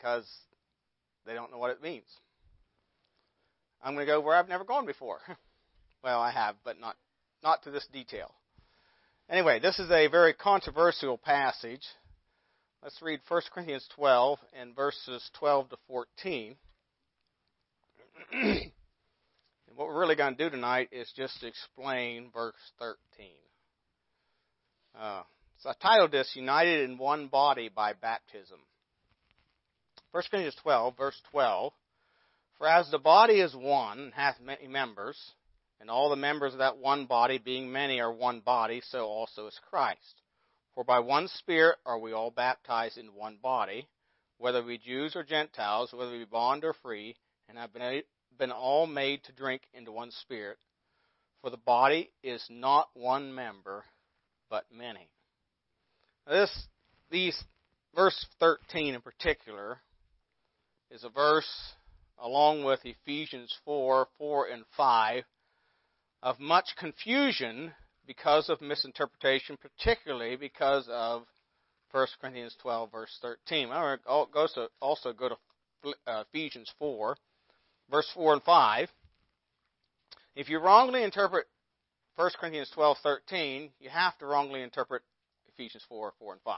because they don't know what it means. I'm going to go where I've never gone before. well, I have, but not not to this detail. Anyway, this is a very controversial passage. Let's read 1 Corinthians 12 and verses 12 to 14. and what we're really going to do tonight is just explain verse 13. Uh, so I titled this United in One Body by Baptism. 1 Corinthians 12, verse 12. For as the body is one, and hath many members, and all the members of that one body, being many, are one body, so also is Christ. For by one Spirit are we all baptized in one body, whether we Jews or Gentiles, whether we bond or free, and have been, been all made to drink into one Spirit. For the body is not one member, but many. This, these, verse 13 in particular, is a verse along with Ephesians 4, 4, and 5, of much confusion because of misinterpretation, particularly because of 1 Corinthians 12, verse 13. I'm going to also go to uh, Ephesians 4, verse 4 and 5. If you wrongly interpret 1 Corinthians 12, 13, you have to wrongly interpret Ephesians 4, 4 and 5.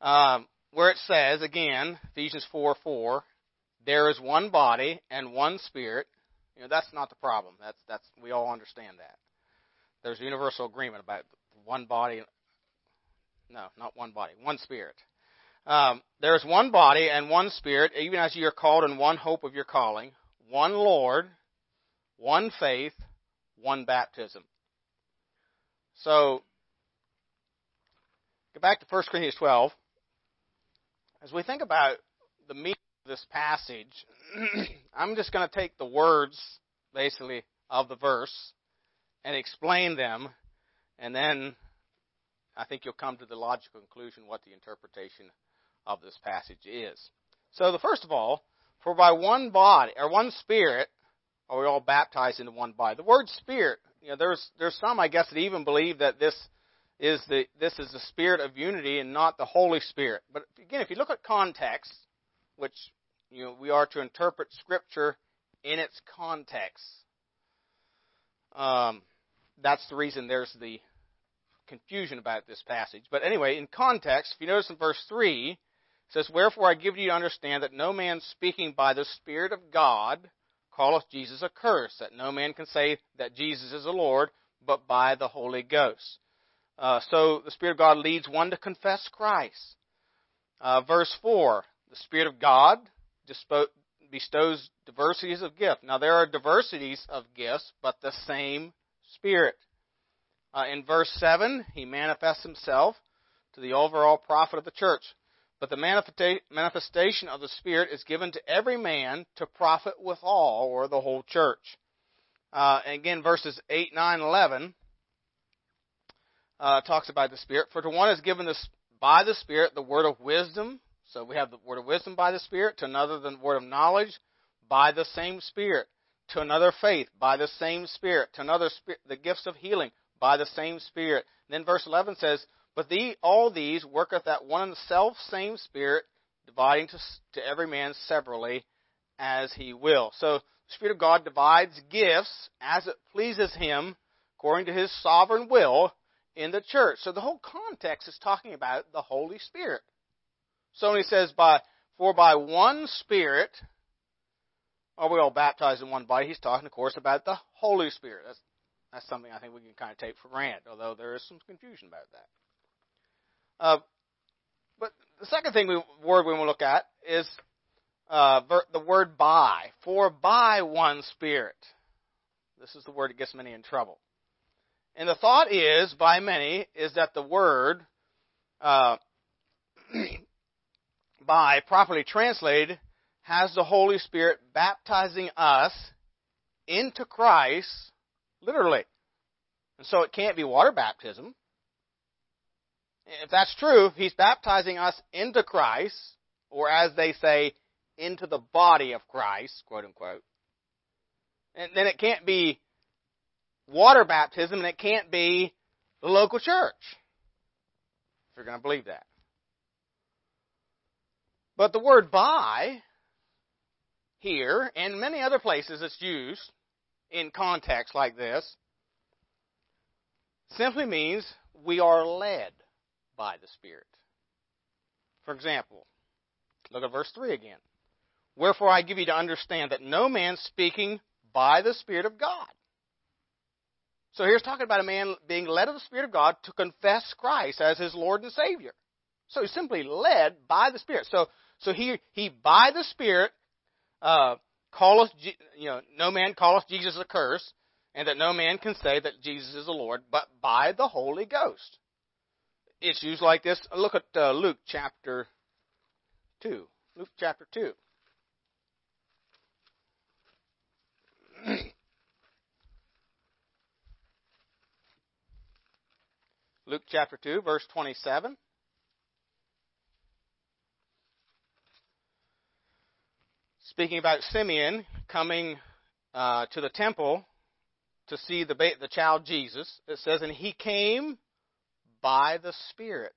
Um, where it says, again, Ephesians 4, 4, there is one body and one spirit. You know, that's not the problem. That's that's we all understand that. There's universal agreement about one body. No, not one body, one spirit. Um, there is one body and one spirit, even as you are called in one hope of your calling, one Lord, one faith, one baptism. So, go back to 1 Corinthians 12. As we think about the meaning of this passage, I'm just going to take the words, basically, of the verse and explain them, and then I think you'll come to the logical conclusion what the interpretation of this passage is. So, the first of all, for by one body or one spirit are we all baptized into one body. The word spirit, you know, there's there's some I guess that even believe that this is the this is the spirit of unity and not the Holy Spirit. But again, if you look at context, which you know, we are to interpret Scripture in its context. Um, that's the reason there's the confusion about this passage. But anyway, in context, if you notice in verse 3, it says, Wherefore I give you to understand that no man speaking by the Spirit of God calleth Jesus a curse, that no man can say that Jesus is the Lord, but by the Holy Ghost. Uh, so the Spirit of God leads one to confess Christ. Uh, verse 4, the Spirit of God bestows diversities of gift. Now, there are diversities of gifts, but the same Spirit. Uh, in verse 7, he manifests himself to the overall profit of the church. But the manifestation of the Spirit is given to every man to profit with all, or the whole church. Uh, again, verses 8, 9, 11 uh, talks about the Spirit. For to one is given this, by the Spirit the word of wisdom so we have the word of wisdom by the Spirit, to another the word of knowledge by the same Spirit, to another faith by the same Spirit, to another the gifts of healing by the same Spirit. Then verse 11 says, But all these worketh that one and the self same Spirit, dividing to, to every man severally as he will. So the Spirit of God divides gifts as it pleases Him according to His sovereign will in the church. So the whole context is talking about the Holy Spirit. So he says, by, for by one Spirit are we all baptized in one body, he's talking, of course, about the Holy Spirit. That's, that's something I think we can kind of take for granted, although there is some confusion about that. Uh, but the second thing we, word we want to look at is uh, the word by. For by one Spirit. This is the word that gets many in trouble. And the thought is, by many, is that the word uh, by, properly translated, has the Holy Spirit baptizing us into Christ, literally. And so it can't be water baptism. If that's true, He's baptizing us into Christ, or as they say, into the body of Christ, quote unquote. And then it can't be water baptism, and it can't be the local church. If you're going to believe that. But the word by here and many other places it's used in context like this simply means we are led by the Spirit. For example, look at verse 3 again. Wherefore I give you to understand that no man speaking by the Spirit of God. So here's talking about a man being led of the Spirit of God to confess Christ as his Lord and Savior. So he's simply led by the Spirit. So, so he, he by the Spirit, uh, calleth, you know, no man calleth Jesus a curse, and that no man can say that Jesus is the Lord, but by the Holy Ghost. It's used like this. Look at uh, Luke chapter 2. Luke chapter 2. Luke chapter 2, verse 27. Speaking about Simeon coming uh, to the temple to see the, the child Jesus, it says, And he came by the Spirit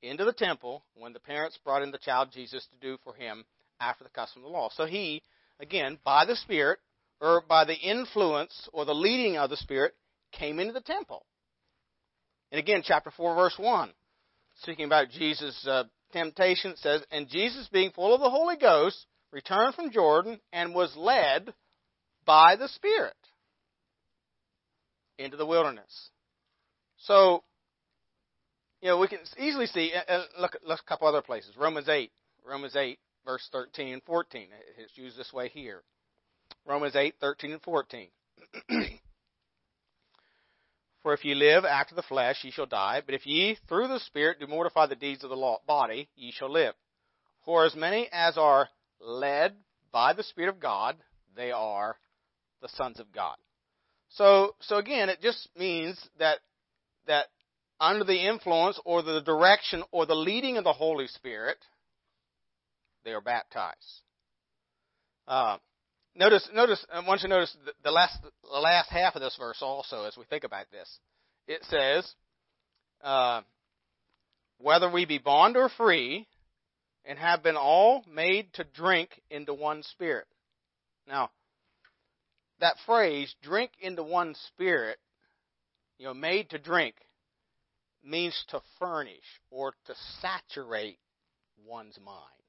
into the temple when the parents brought in the child Jesus to do for him after the custom of the law. So he, again, by the Spirit, or by the influence or the leading of the Spirit, came into the temple. And again, chapter 4, verse 1, speaking about Jesus' uh, temptation, it says, And Jesus, being full of the Holy Ghost, returned from Jordan and was led by the Spirit into the wilderness. So, you know, we can easily see, and look, look a couple other places. Romans 8, Romans 8, verse 13 and 14. It's used this way here. Romans 8, 13 and 14. For if ye live after the flesh, ye shall die. But if ye through the Spirit do mortify the deeds of the body, ye shall live. For as many as are led by the Spirit of God, they are the sons of God. So, so again, it just means that that under the influence or the direction or the leading of the Holy Spirit, they are baptized. Uh, Notice, notice, I want you to notice the last, the last half of this verse also as we think about this. It says, uh, whether we be bond or free, and have been all made to drink into one spirit. Now, that phrase, drink into one spirit, you know, made to drink, means to furnish or to saturate one's mind.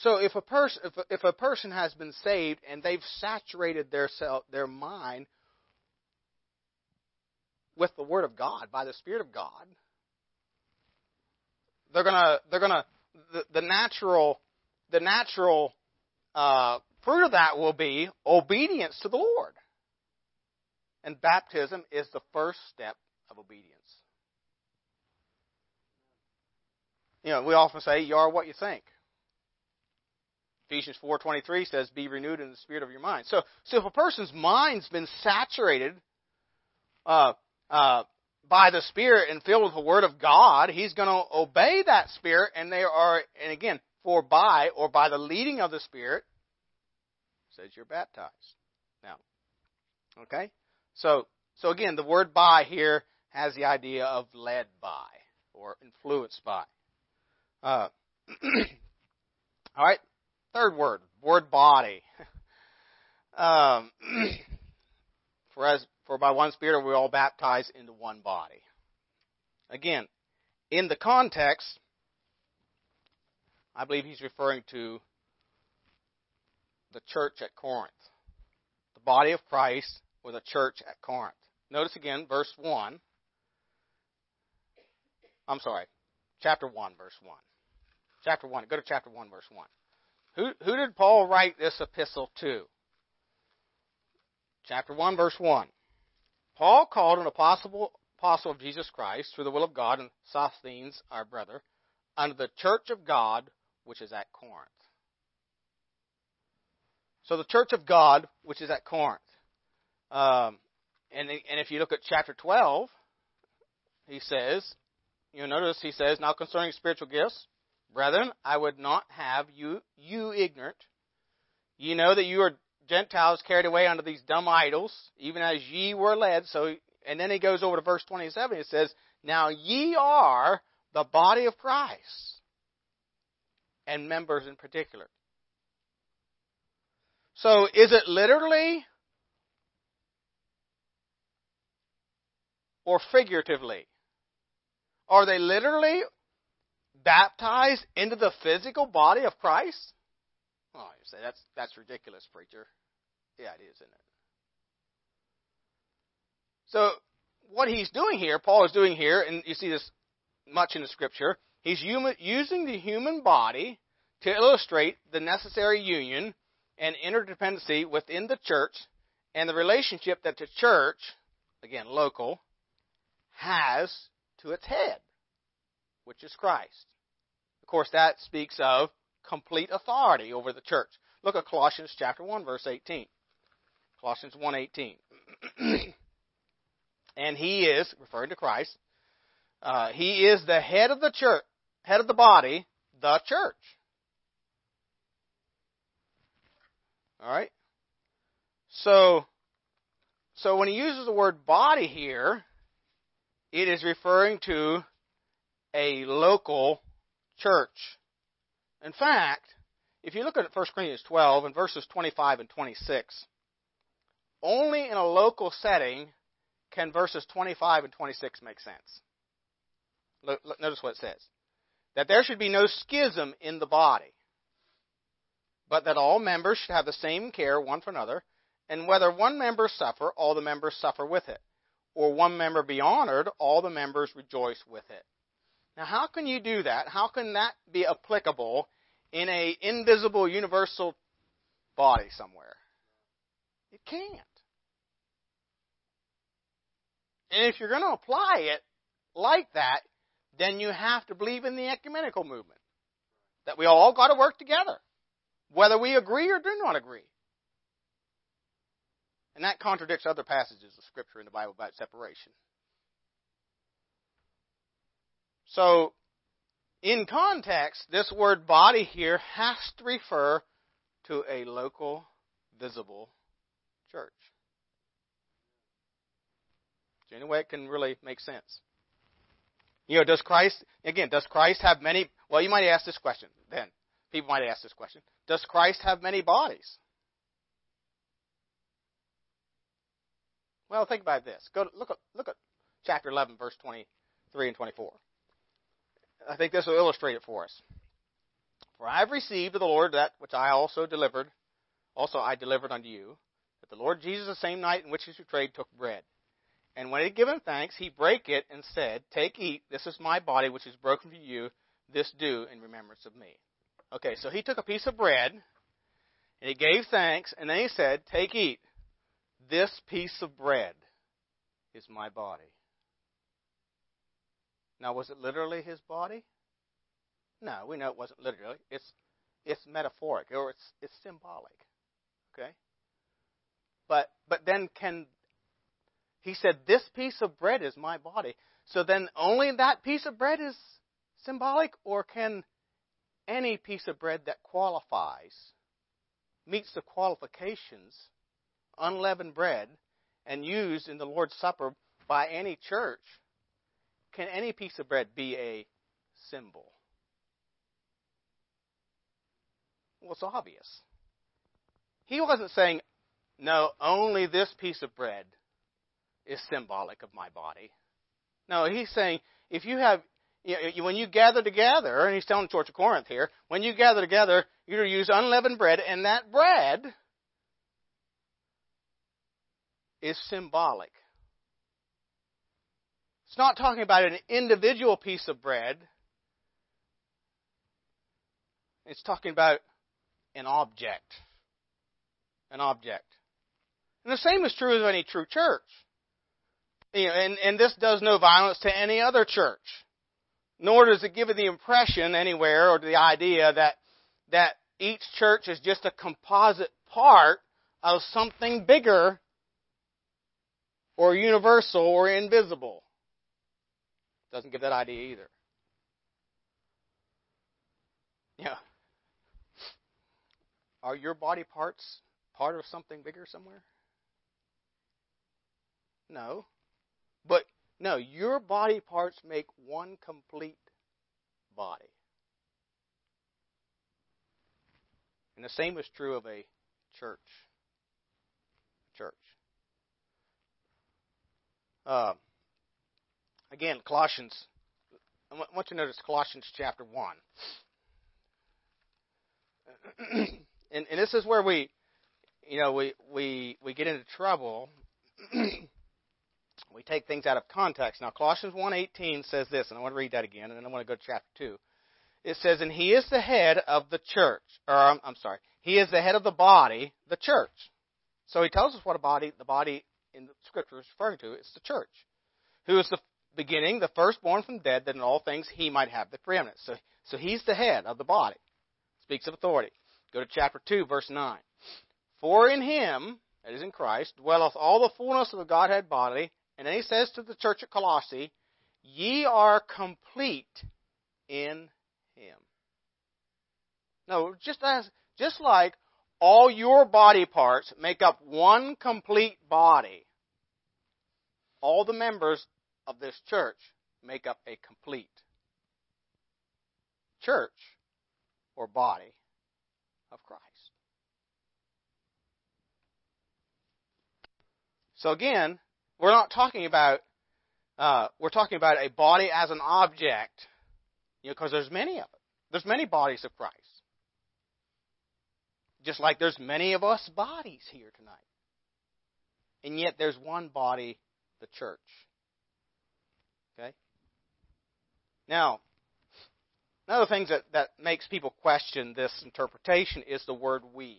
So if a person if if a person has been saved and they've saturated their self, their mind with the Word of God by the Spirit of God, they're gonna they're gonna the, the natural the natural uh, fruit of that will be obedience to the Lord, and baptism is the first step of obedience. You know, we often say, "You are what you think." Ephesians 4:23 says, "Be renewed in the spirit of your mind." So, so if a person's mind's been saturated uh, uh, by the Spirit and filled with the Word of God, he's going to obey that Spirit, and they are, and again, for by or by the leading of the Spirit, says you're baptized. Now, okay, so so again, the word "by" here has the idea of led by or influenced by. Uh, all right, Third word, word body. um, for as for by one Spirit we all baptized into one body. Again, in the context, I believe he's referring to the church at Corinth, the body of Christ or the church at Corinth. Notice again, verse 1. I'm sorry, chapter 1, verse 1. Chapter 1. Go to chapter 1, verse 1. Who, who did Paul write this epistle to? Chapter 1, verse 1. Paul called an apostle, apostle of Jesus Christ through the will of God and Sosthenes, our brother, unto the church of God which is at Corinth. So the church of God which is at Corinth. Um, and, and if you look at chapter 12, he says, you'll notice he says, Now concerning spiritual gifts, Brethren, I would not have you, you ignorant. Ye know that you are Gentiles carried away unto these dumb idols, even as ye were led. So, and then he goes over to verse 27. It says, Now ye are the body of Christ and members in particular. So is it literally or figuratively? Are they literally baptized into the physical body of Christ? Oh, you say that's that's ridiculous, preacher. Yeah, it is, isn't it? So what he's doing here, Paul is doing here, and you see this much in the scripture, he's human, using the human body to illustrate the necessary union and interdependency within the church and the relationship that the church, again, local, has to its head, which is Christ. Of course, that speaks of complete authority over the church. Look at Colossians chapter 1 verse 18. Colossians 1:18. and he is referring to Christ. Uh, he is the head of the church, head of the body, the church. All right. So, so when he uses the word body here, it is referring to a local church. In fact, if you look at 1 Corinthians 12 and verses 25 and 26, only in a local setting can verses 25 and 26 make sense. Look, look, notice what it says. That there should be no schism in the body, but that all members should have the same care one for another, and whether one member suffer, all the members suffer with it, or one member be honored, all the members rejoice with it. Now, how can you do that? How can that be applicable in a invisible universal body somewhere? It can't. And if you're going to apply it like that, then you have to believe in the ecumenical movement. That we all got to work together, whether we agree or do not agree. And that contradicts other passages of Scripture in the Bible about separation. So, in context, this word body here has to refer to a local, visible church. It's the only way it can really make sense. You know, does Christ, again, does Christ have many, well, you might ask this question then. People might ask this question. Does Christ have many bodies? Well, think about this. Go to, look at look at chapter 11 verse 23 and 24. I think this will illustrate it for us. For I have received of the Lord that which I also delivered, also I delivered unto you, that the Lord Jesus the same night in which he was betrayed took bread. And when he had given thanks, he brake it and said, Take, eat, this is my body which is broken for you, this do in remembrance of me. Okay, so he took a piece of bread, and he gave thanks, and then he said, Take, eat, this piece of bread is my body. Now, was it literally his body? No, we know it wasn't literally. It's it's metaphoric or it's it's symbolic. Okay? But but then can he said, This piece of bread is my body. So then only that piece of bread is symbolic, or can any piece of bread that qualifies, meets the qualifications, unleavened bread, and used in the Lord's Supper by any church, can any piece of bread be a symbol? Well, it's obvious. He wasn't saying, no, only this piece of bread is symbolic of my body. No, he's saying if you have, you know, when you gather together, and he's telling the Church of Corinth here, when you gather together, you're to use unleavened bread, and that bread is symbolic. It's not talking about an individual piece of bread. It's talking about an object. An object. And the same is true of any true church. You know, and, and this does no violence to any other church. Nor does it give the impression anywhere or the idea that, that each church is just a composite part of something bigger or universal or invisible. Doesn't give that idea either. Yeah. Are your body parts part of something bigger somewhere? No. But no, your body parts make one complete body. And the same is true of a church. Church. Um, again, Colossians. I want you to notice Colossians chapter 1. and, and this is where we, you know, we, we, we get into trouble. we take things out of context. Now, Colossians 1.18 says this, and I want to read that again, and then I want to go to chapter 2. It says, and he is the head of the church. Or, I'm, I'm sorry. He is the head of the body, the church. So he tells us what a body, the body in the scripture is referring to. It's the church. Who is the beginning, the firstborn from dead, that in all things he might have the preeminence. So, so he's the head of the body. Speaks of authority. Go to chapter 2, verse 9. For in him, that is in Christ, dwelleth all the fullness of the Godhead bodily. And then he says to the church at Colossae, Ye are complete in him. No, just as just like all your body parts make up one complete body, all the members of this church make up a complete church or body of Christ. So again, we're not talking about uh, we're talking about a body as an object, you know, because there's many of it. There's many bodies of Christ. Just like there's many of us bodies here tonight. And yet there's one body, the church. Okay? Now, one of the things that, that makes people question this interpretation is the word we.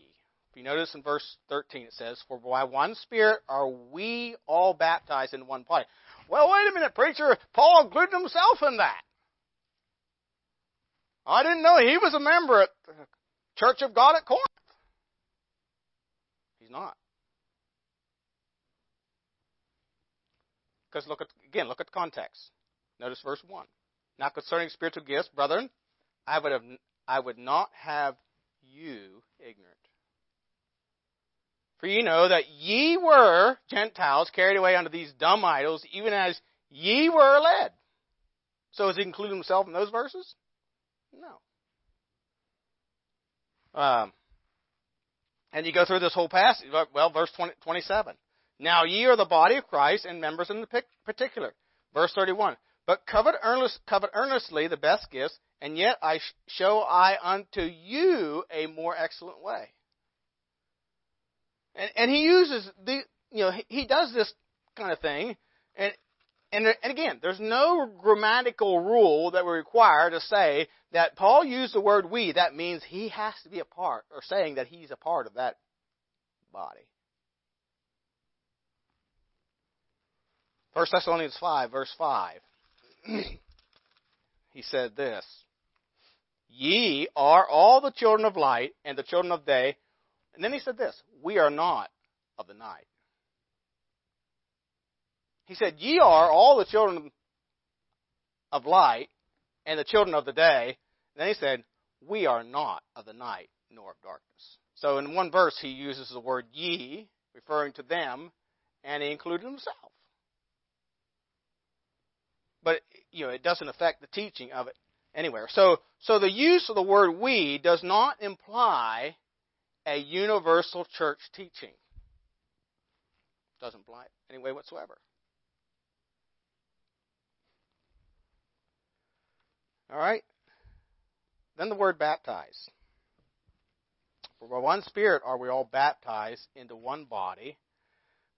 If you notice in verse 13 it says, For by one Spirit are we all baptized in one body. Well, wait a minute, preacher. Paul included himself in that. I didn't know he was a member at the Church of God at Corinth. He's not. Because look at again, look at the context. Notice verse one. Now concerning spiritual gifts, brethren, I would have I would not have you ignorant. For you know that ye were Gentiles carried away unto these dumb idols, even as ye were led. So does he include himself in those verses? No. Um, and you go through this whole passage. Well, verse 20, 27. Now ye are the body of Christ and members in the particular. Verse 31. But covet, earnest, covet earnestly the best gifts, and yet I sh- show I unto you a more excellent way. And, and he uses the, you know, he, he does this kind of thing, and, and, and again, there's no grammatical rule that we require to say that Paul used the word we. That means he has to be a part, or saying that he's a part of that body. 1 Thessalonians 5, verse 5. he said this Ye are all the children of light and the children of day. And then he said this We are not of the night. He said, Ye are all the children of light and the children of the day. And then he said, We are not of the night nor of darkness. So in one verse, he uses the word ye, referring to them, and he included himself but you know it doesn't affect the teaching of it anywhere. So so the use of the word we does not imply a universal church teaching. Doesn't imply it any way whatsoever. All right. Then the word baptize. For by one Spirit are we all baptized into one body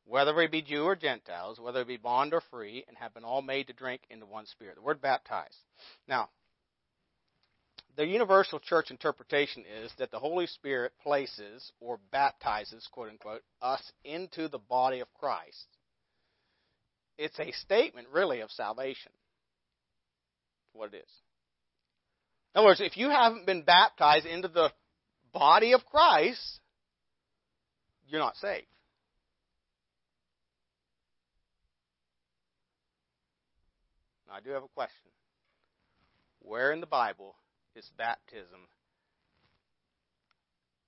whether we be Jew or Gentiles, whether we be bond or free, and have been all made to drink into one spirit. The word baptized. Now, the universal church interpretation is that the Holy Spirit places or baptizes, quote unquote, us into the body of Christ. It's a statement, really, of salvation. What it is. In other words, if you haven't been baptized into the body of Christ, you're not saved. I do have a question. Where in the Bible is baptism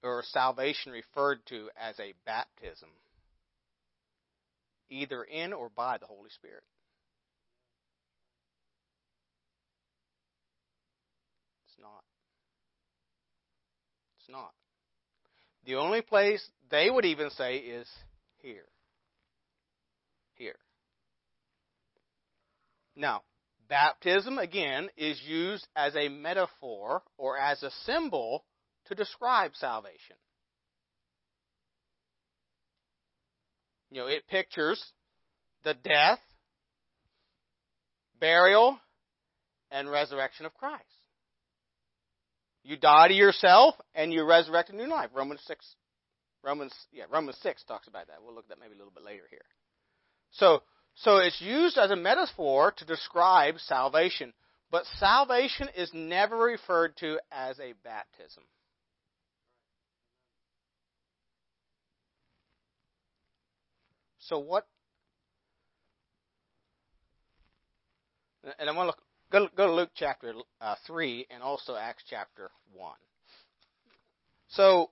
or salvation referred to as a baptism, either in or by the Holy Spirit? It's not. It's not. The only place they would even say is here. Here. Now, baptism, again, is used as a metaphor or as a symbol to describe salvation. You know, it pictures the death, burial, and resurrection of Christ. You die to yourself and you resurrect a new life. Romans six Romans yeah, Romans six talks about that. We'll look at that maybe a little bit later here. So so it's used as a metaphor to describe salvation. But salvation is never referred to as a baptism. So what? And I want to go, go to Luke chapter uh, 3 and also Acts chapter 1. So,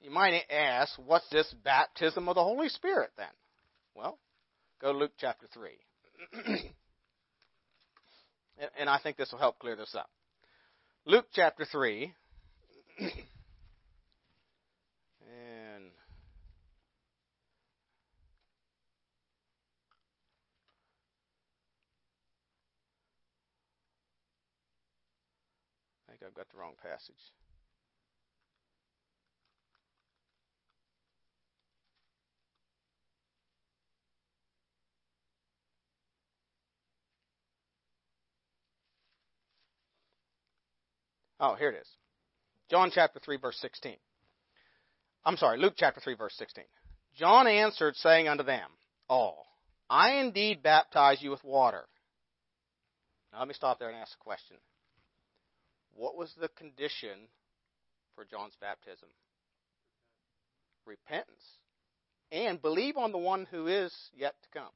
you might ask, what's this baptism of the Holy Spirit then? Well, go to Luke chapter 3. and I think this will help clear this up. Luke chapter 3. and I think I've got the wrong passage. Oh, here it is. John chapter 3, verse 16. I'm sorry, Luke chapter 3, verse 16. John answered, saying unto them, All, I indeed baptize you with water. Now let me stop there and ask a question. What was the condition for John's baptism? Repentance. And believe on the one who is yet to come.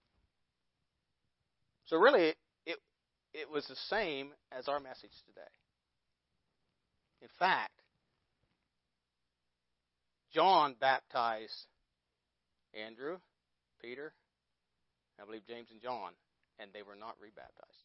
So really, it, it was the same as our message today. In fact, John baptized Andrew, Peter, I believe James and John, and they were not rebaptized.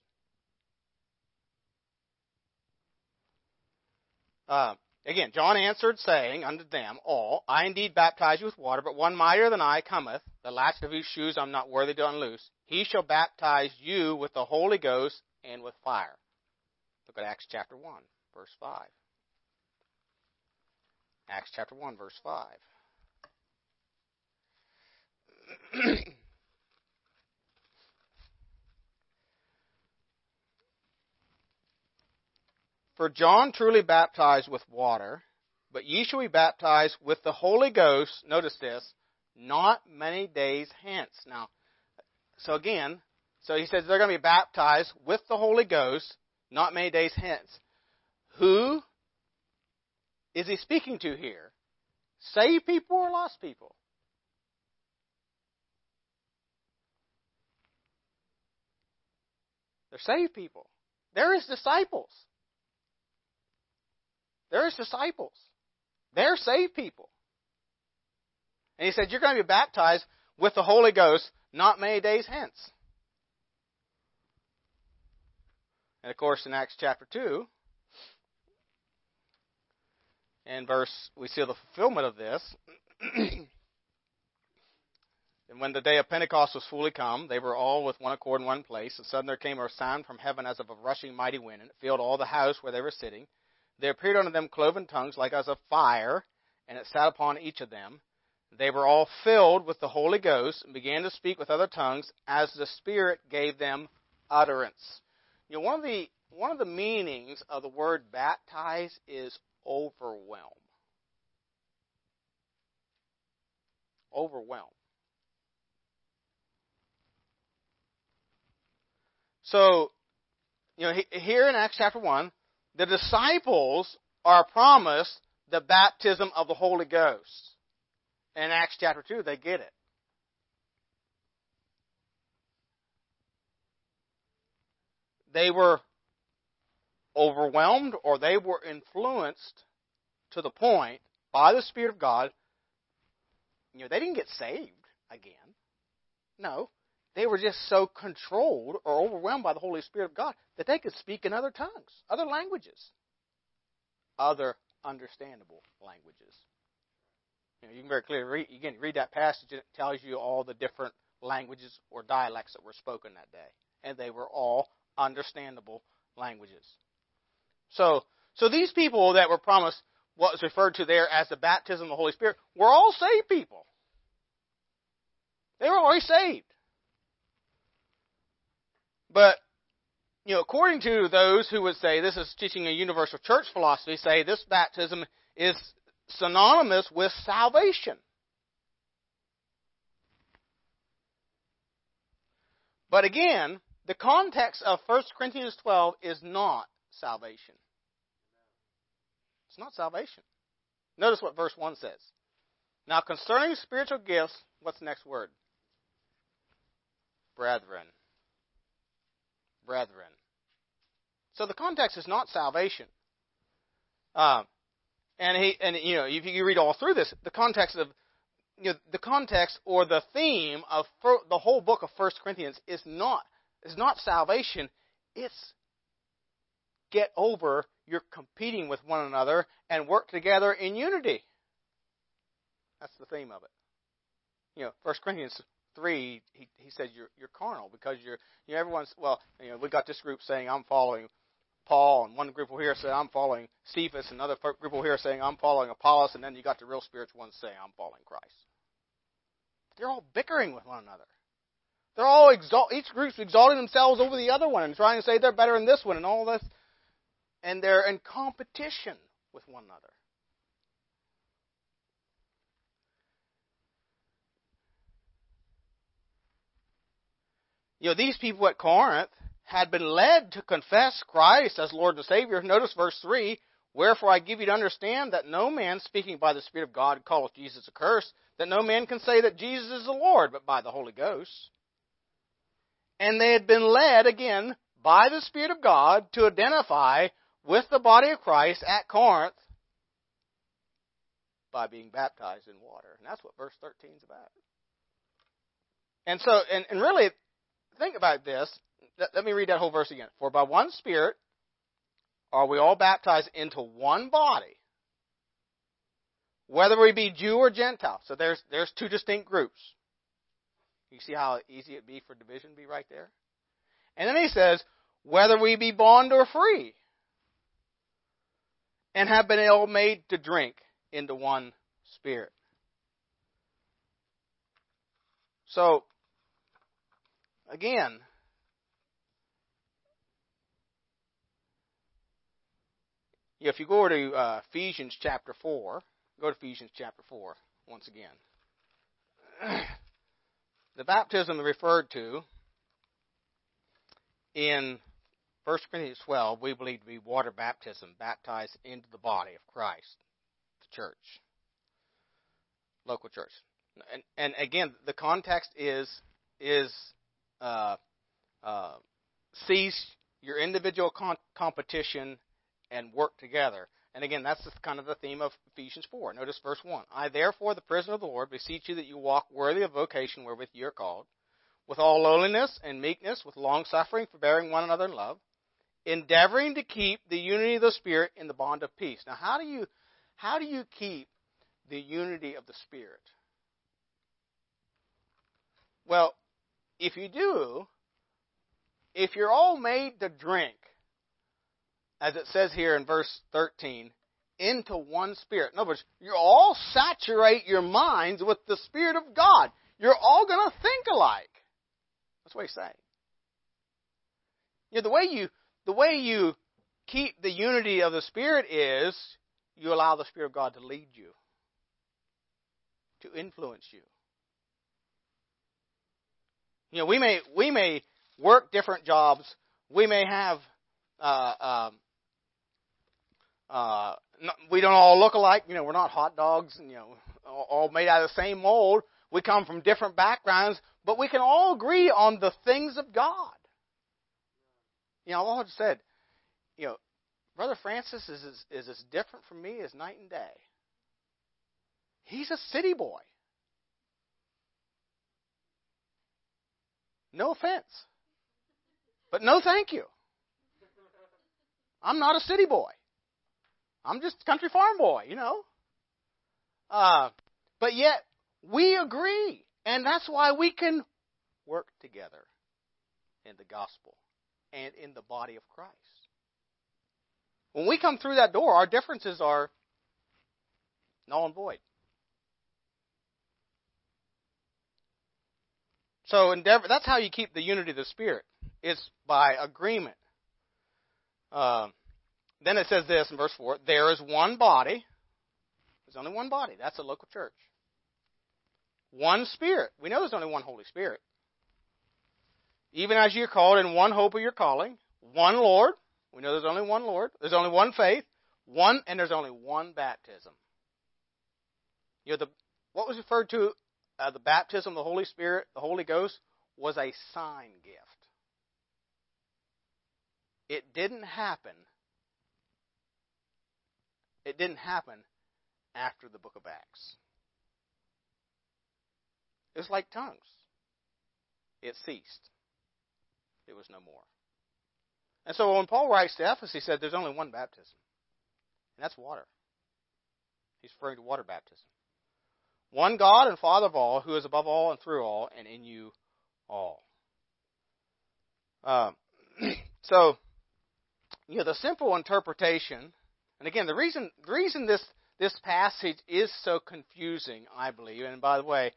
Uh, again, John answered, saying unto them all, I indeed baptize you with water, but one mightier than I cometh, the latchet of whose shoes I'm not worthy to unloose. He shall baptize you with the Holy Ghost and with fire. Look at Acts chapter 1, verse 5. Acts chapter 1, verse 5. For John truly baptized with water, but ye shall be baptized with the Holy Ghost, notice this, not many days hence. Now, so again, so he says they're going to be baptized with the Holy Ghost not many days hence. Who is he speaking to here? Saved people or lost people? They're saved people. They're his disciples. They're his disciples. They're saved people. And he said, You're going to be baptized with the Holy Ghost not many days hence. And of course, in Acts chapter 2, and verse, we see the fulfillment of this. and when the day of Pentecost was fully come, they were all with one accord in one place. And suddenly there came a sound from heaven as of a rushing mighty wind, and it filled all the house where they were sitting. There appeared unto them cloven tongues like as of fire, and it sat upon each of them. They were all filled with the Holy Ghost and began to speak with other tongues as the Spirit gave them utterance. You know, one of the one of the meanings of the word baptize is overwhelm. Overwhelm. So, you know, here in Acts chapter 1, the disciples are promised the baptism of the Holy Ghost. In Acts chapter 2, they get it. They were overwhelmed or they were influenced to the point by the Spirit of God. You know, they didn't get saved again. No. They were just so controlled or overwhelmed by the Holy Spirit of God that they could speak in other tongues, other languages. Other understandable languages. You, know, you can very clearly read, can read that passage and it tells you all the different languages or dialects that were spoken that day. And they were all understandable languages. So, so these people that were promised what was referred to there as the baptism of the Holy Spirit were all saved people. They were already saved. But, you know, according to those who would say this is teaching a universal church philosophy, say this baptism is synonymous with salvation. But again, the context of 1 Corinthians 12 is not salvation. It's not salvation. Notice what verse 1 says. Now, concerning spiritual gifts, what's the next word? Brethren. Brethren. So the context is not salvation. Uh, and he, and you know, if you read all through this, the context of, you know, the context or the theme of the whole book of First Corinthians is not is not salvation. It's get over your competing with one another and work together in unity. That's the theme of it. You know, First Corinthians three, he he says you're you're carnal because you're you know everyone's well, you know, we got this group saying I'm following Paul, and one group over here saying I'm following Cephas, and another group over here saying I'm following Apollos, and then you got the real spiritual ones saying I'm following Christ. They're all bickering with one another. They're all exalt each group's exalting themselves over the other one and trying to say they're better than this one and all this, and they're in competition with one another. You know, these people at Corinth had been led to confess Christ as Lord and Savior. Notice verse 3 Wherefore I give you to understand that no man speaking by the Spirit of God calleth Jesus accursed, that no man can say that Jesus is the Lord but by the Holy Ghost. And they had been led again by the Spirit of God to identify with the body of Christ at Corinth by being baptized in water. And that's what verse 13 is about. And so, and, and really, think about this let me read that whole verse again. For by one Spirit are we all baptized into one body, whether we be Jew or Gentile. So there's there's two distinct groups. You see how easy it'd be for division to be right there? And then he says, whether we be bond or free, and have been all made to drink into one spirit. So, again, if you go to uh, Ephesians chapter 4, go to Ephesians chapter 4 once again. the baptism referred to in 1 Corinthians 12, we believe to be water baptism, baptized into the body of Christ, the church, local church. And, and again, the context is is uh, uh, cease your individual con- competition and work together. And again, that's kind of the theme of Ephesians 4. Notice verse 1. I, therefore, the prisoner of the Lord, beseech you that you walk worthy of vocation wherewith you are called, with all lowliness and meekness, with long suffering, forbearing one another in love, endeavoring to keep the unity of the Spirit in the bond of peace. Now, how do you, how do you keep the unity of the Spirit? Well, if you do, if you're all made to drink, as it says here in verse 13, into one spirit. In other words, you all saturate your minds with the Spirit of God. You're all going to think alike. That's what he's saying. You know, the way you the way you keep the unity of the Spirit is you allow the Spirit of God to lead you, to influence you. You know, we may we may work different jobs. We may have uh, um, uh, we don't all look alike. You know, we're not hot dogs. And, you know, all made out of the same mold. We come from different backgrounds, but we can all agree on the things of God. You know, I've always said, you know, Brother Francis is as, is as different from me as night and day. He's a city boy. No offense. But no thank you. I'm not a city boy. I'm just a country farm boy, you know. Uh, but yet we agree, and that's why we can work together in the gospel and in the body of Christ. When we come through that door, our differences are null and void. So endeavor that's how you keep the unity of the Spirit. It's by agreement. Uh, then it says this in verse 4 there is one body. There's only one body. That's a local church. One Spirit. We know there's only one Holy Spirit. Even as you're called in one hope of your calling, one Lord. We know there's only one Lord. There's only one faith. One, and there's only one baptism. You know, the, what was referred to uh, the baptism of the Holy Spirit, the Holy Ghost, was a sign gift. It didn't happen. It didn't happen after the book of Acts. It was like tongues. It ceased. It was no more. And so when Paul writes to Ephesus, he said there's only one baptism, and that's water. He's referring to water baptism. One God and Father of all, who is above all and through all, and in you all. Um, so, you know, the simple interpretation, and again, the reason the reason this this passage is so confusing, I believe, and by the way,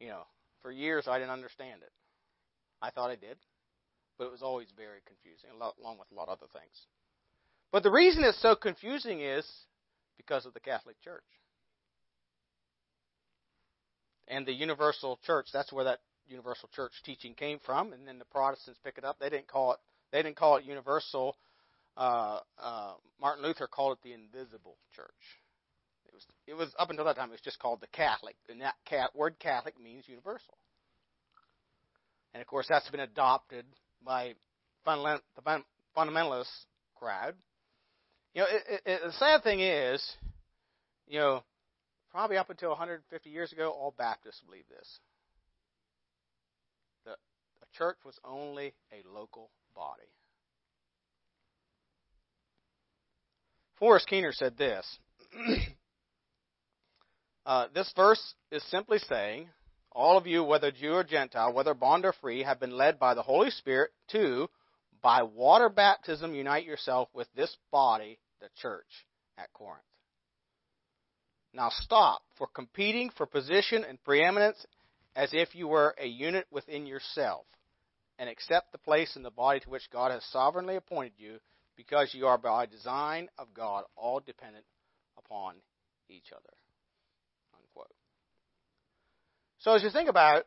you know, for years I didn't understand it. I thought I did, but it was always very confusing, along with a lot of other things. But the reason it's so confusing is because of the Catholic Church and the universal church. That's where that universal church teaching came from, and then the Protestants pick it up. They didn't call it they didn't call it universal. Uh, uh, Martin Luther called it the invisible church. It was it was up until that time it was just called the Catholic, and that cat, word Catholic means universal. And of course, that's been adopted by the fundamentalist crowd. You know, it, it, the sad thing is, you know, probably up until 150 years ago, all Baptists believed this. The, the church was only a local body. Forrest Keener said this. uh, this verse is simply saying, all of you, whether Jew or Gentile, whether bond or free, have been led by the Holy Spirit to, by water baptism, unite yourself with this body, the church at Corinth. Now stop for competing for position and preeminence as if you were a unit within yourself, and accept the place in the body to which God has sovereignly appointed you, because you are by design of God all dependent upon each other. Unquote. So as you think about it,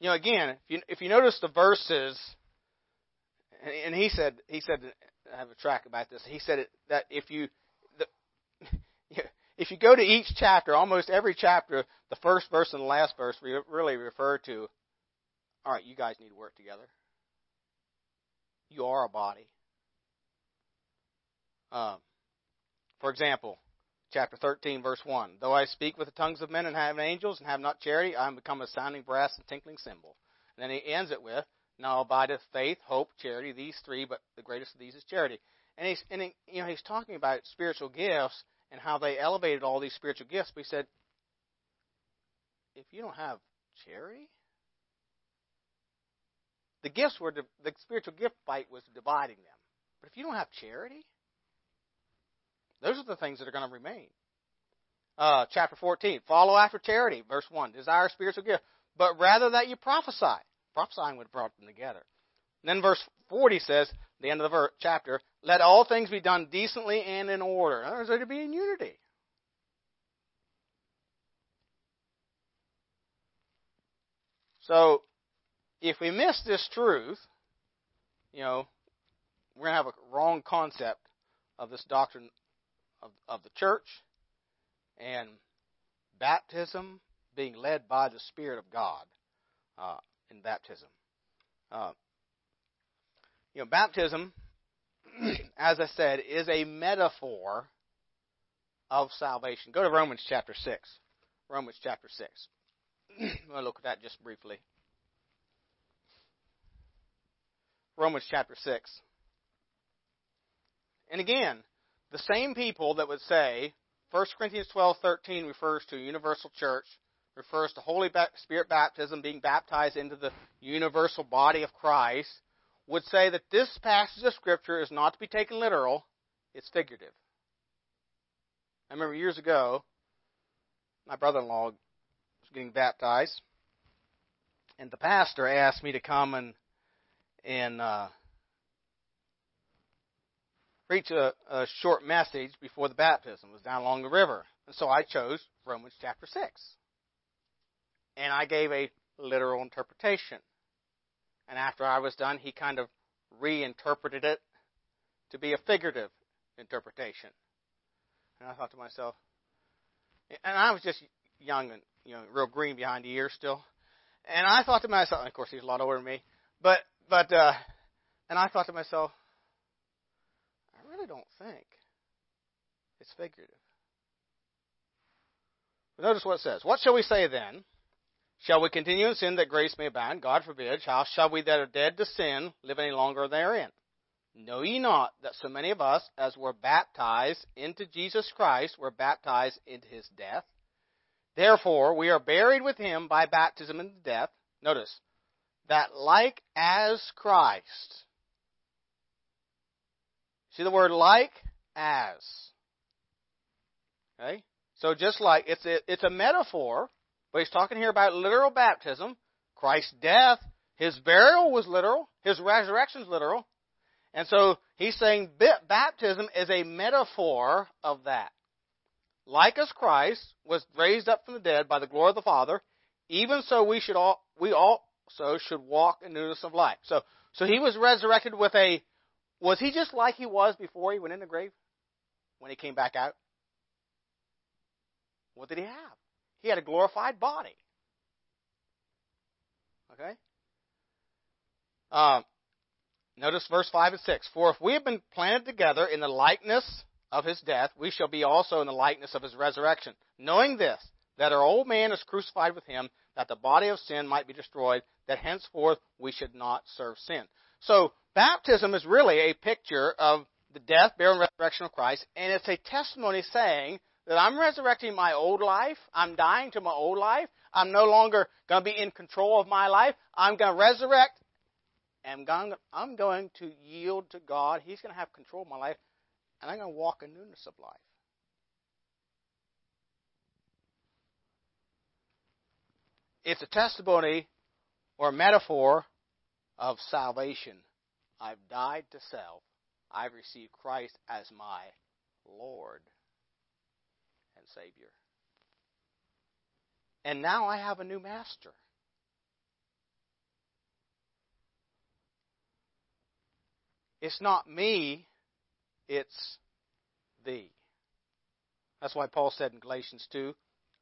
you know, again, if you if you notice the verses, and he said he said I have a track about this. He said that if you the, if you go to each chapter, almost every chapter, the first verse and the last verse really refer to, all right, you guys need to work together. You are a body. Um, for example, chapter 13, verse 1. Though I speak with the tongues of men and have angels and have not charity, I am become a sounding brass and tinkling cymbal. And then he ends it with, Now abideth faith, hope, charity, these three, but the greatest of these is charity. And he's, and he, you know, he's talking about spiritual gifts and how they elevated all these spiritual gifts. But he said, if you don't have charity, the gifts were the spiritual gift fight was dividing them. But if you don't have charity, those are the things that are going to remain. Uh, chapter 14, follow after charity, verse 1, desire spiritual gift, but rather that you prophesy. Prophesying would have brought them together. And then verse 40 says, the end of the chapter, let all things be done decently and in order. In other words, they're to be in unity. So, if we miss this truth, you know, we're going to have a wrong concept of this doctrine of, of the church and baptism being led by the Spirit of God uh, in baptism. Uh, you know, baptism, as I said, is a metaphor of salvation. Go to Romans chapter 6. Romans chapter 6. I'm going to look at that just briefly. Romans chapter 6. And again, the same people that would say 1 Corinthians 12:13 refers to universal church, refers to Holy Spirit baptism, being baptized into the universal body of Christ, would say that this passage of Scripture is not to be taken literal, it's figurative. I remember years ago, my brother in law was getting baptized, and the pastor asked me to come and, and uh, preach a, a short message before the baptism. It was down along the river. And so I chose Romans chapter 6. And I gave a literal interpretation. And after I was done, he kind of reinterpreted it to be a figurative interpretation. And I thought to myself, and I was just young and you know real green behind the ears still, and I thought to myself, of course he's a lot older than me, but but uh, and I thought to myself, really don't think it's figurative. But notice what it says. What shall we say then? Shall we continue in sin that grace may abound? God forbid. How shall we that are dead to sin live any longer therein? Know ye not that so many of us as were baptized into Jesus Christ were baptized into his death? Therefore, we are buried with him by baptism into death. Notice, that like as Christ. See the word like as. Okay? So just like, it's a, it's a metaphor, but he's talking here about literal baptism. Christ's death, his burial was literal, his resurrection is literal. And so he's saying baptism is a metaphor of that. Like as Christ was raised up from the dead by the glory of the Father, even so we should all we also should walk in newness of life. So so he was resurrected with a was he just like he was before he went in the grave? When he came back out? What did he have? He had a glorified body. Okay? Um, Notice verse 5 and 6. For if we have been planted together in the likeness of his death, we shall be also in the likeness of his resurrection. Knowing this, that our old man is crucified with him, that the body of sin might be destroyed, that henceforth we should not serve sin. So, baptism is really a picture of the death, burial, and resurrection of Christ, and it's a testimony saying that I'm resurrecting my old life, I'm dying to my old life, I'm no longer going to be in control of my life, I'm going to resurrect I'm going to yield to God. He's going to have control of my life, and I'm going to walk in newness of life. It's a testimony or a metaphor of salvation. I've died to self. I've received Christ as my Lord and Savior. And now I have a new master. It's not me, it's thee. That's why Paul said in Galatians 2,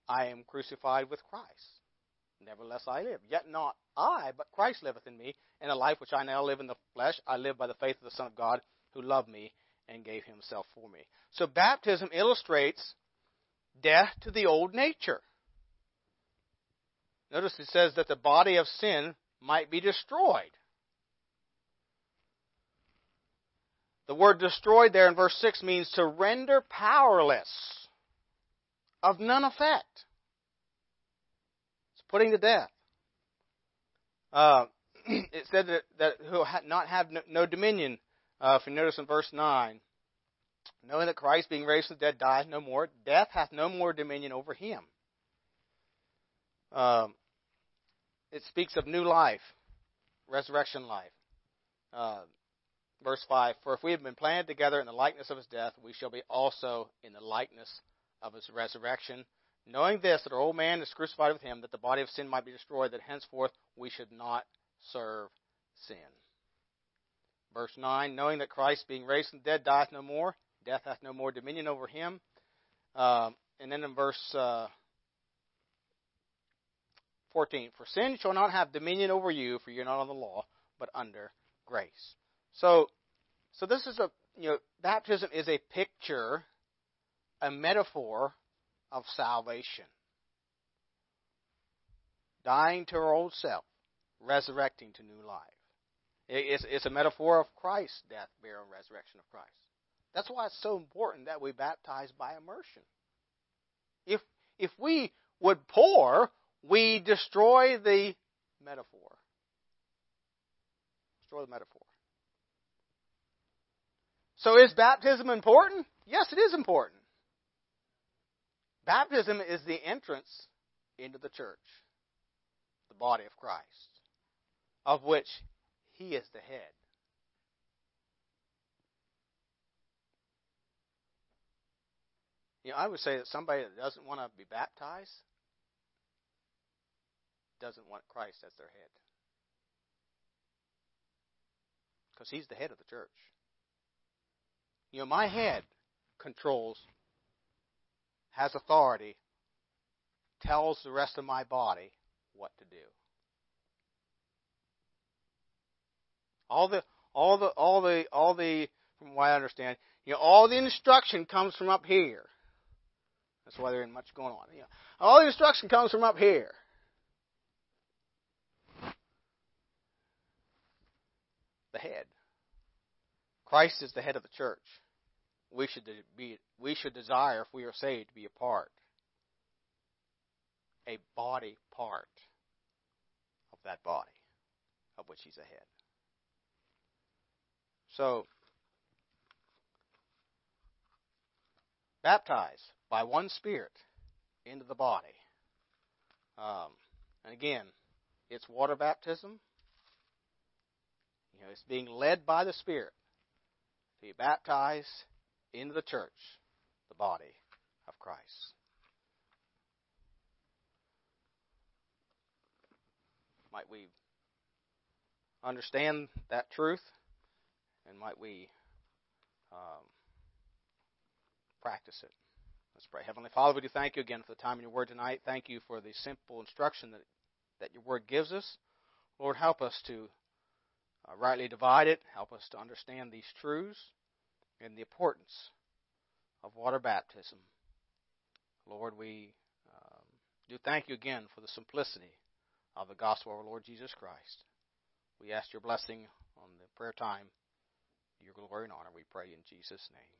I am crucified with Christ. Nevertheless I live. Yet not I, but Christ liveth in me. And the life which I now live in the flesh, I live by the faith of the Son of God who loved me and gave himself for me. So baptism illustrates death to the old nature. Notice it says that the body of sin might be destroyed. The word destroyed there in verse 6 means to render powerless, of none effect. It's putting to death. Uh, it said that, that who had not have no, no dominion, uh, if you notice in verse 9, knowing that Christ being raised from the dead dieth no more, death hath no more dominion over him. Um, it speaks of new life, resurrection life. Uh, verse 5 For if we have been planted together in the likeness of his death, we shall be also in the likeness of his resurrection. Knowing this, that our old man is crucified with him, that the body of sin might be destroyed, that henceforth we should not serve sin. Verse 9 Knowing that Christ, being raised from the dead, dieth no more, death hath no more dominion over him. Uh, and then in verse uh, 14 For sin shall not have dominion over you, for you're not on the law, but under grace. So, so this is a you know baptism is a picture, a metaphor of salvation. Dying to our old self, resurrecting to new life. It's, it's a metaphor of Christ's death, burial, and resurrection of Christ. That's why it's so important that we baptize by immersion. If if we would pour, we destroy the metaphor. Destroy the metaphor. So is baptism important? Yes, it is important. Baptism is the entrance into the church, the body of Christ, of which he is the head. You know, I would say that somebody that doesn't want to be baptized doesn't want Christ as their head. Because he's the head of the church. You know, my head controls, has authority, tells the rest of my body what to do. All the all the all the all the from what I understand, you know, all the instruction comes from up here. That's why there ain't much going on. You know, all the instruction comes from up here. The head. Christ is the head of the church. We should be we should desire if we are saved to be a part a body part of that body of which he's a head. So baptized by one Spirit into the body. Um, and again, it's water baptism. You know, it's being led by the Spirit to be baptized into the church, the body of Christ. Might we understand that truth? And might we um, practice it? Let's pray. Heavenly Father, we do thank you again for the time in your word tonight. Thank you for the simple instruction that, that your word gives us. Lord, help us to uh, rightly divide it. Help us to understand these truths and the importance of water baptism. Lord, we um, do thank you again for the simplicity of the gospel of our Lord Jesus Christ. We ask your blessing on the prayer time, your glory and honor, we pray in Jesus' name.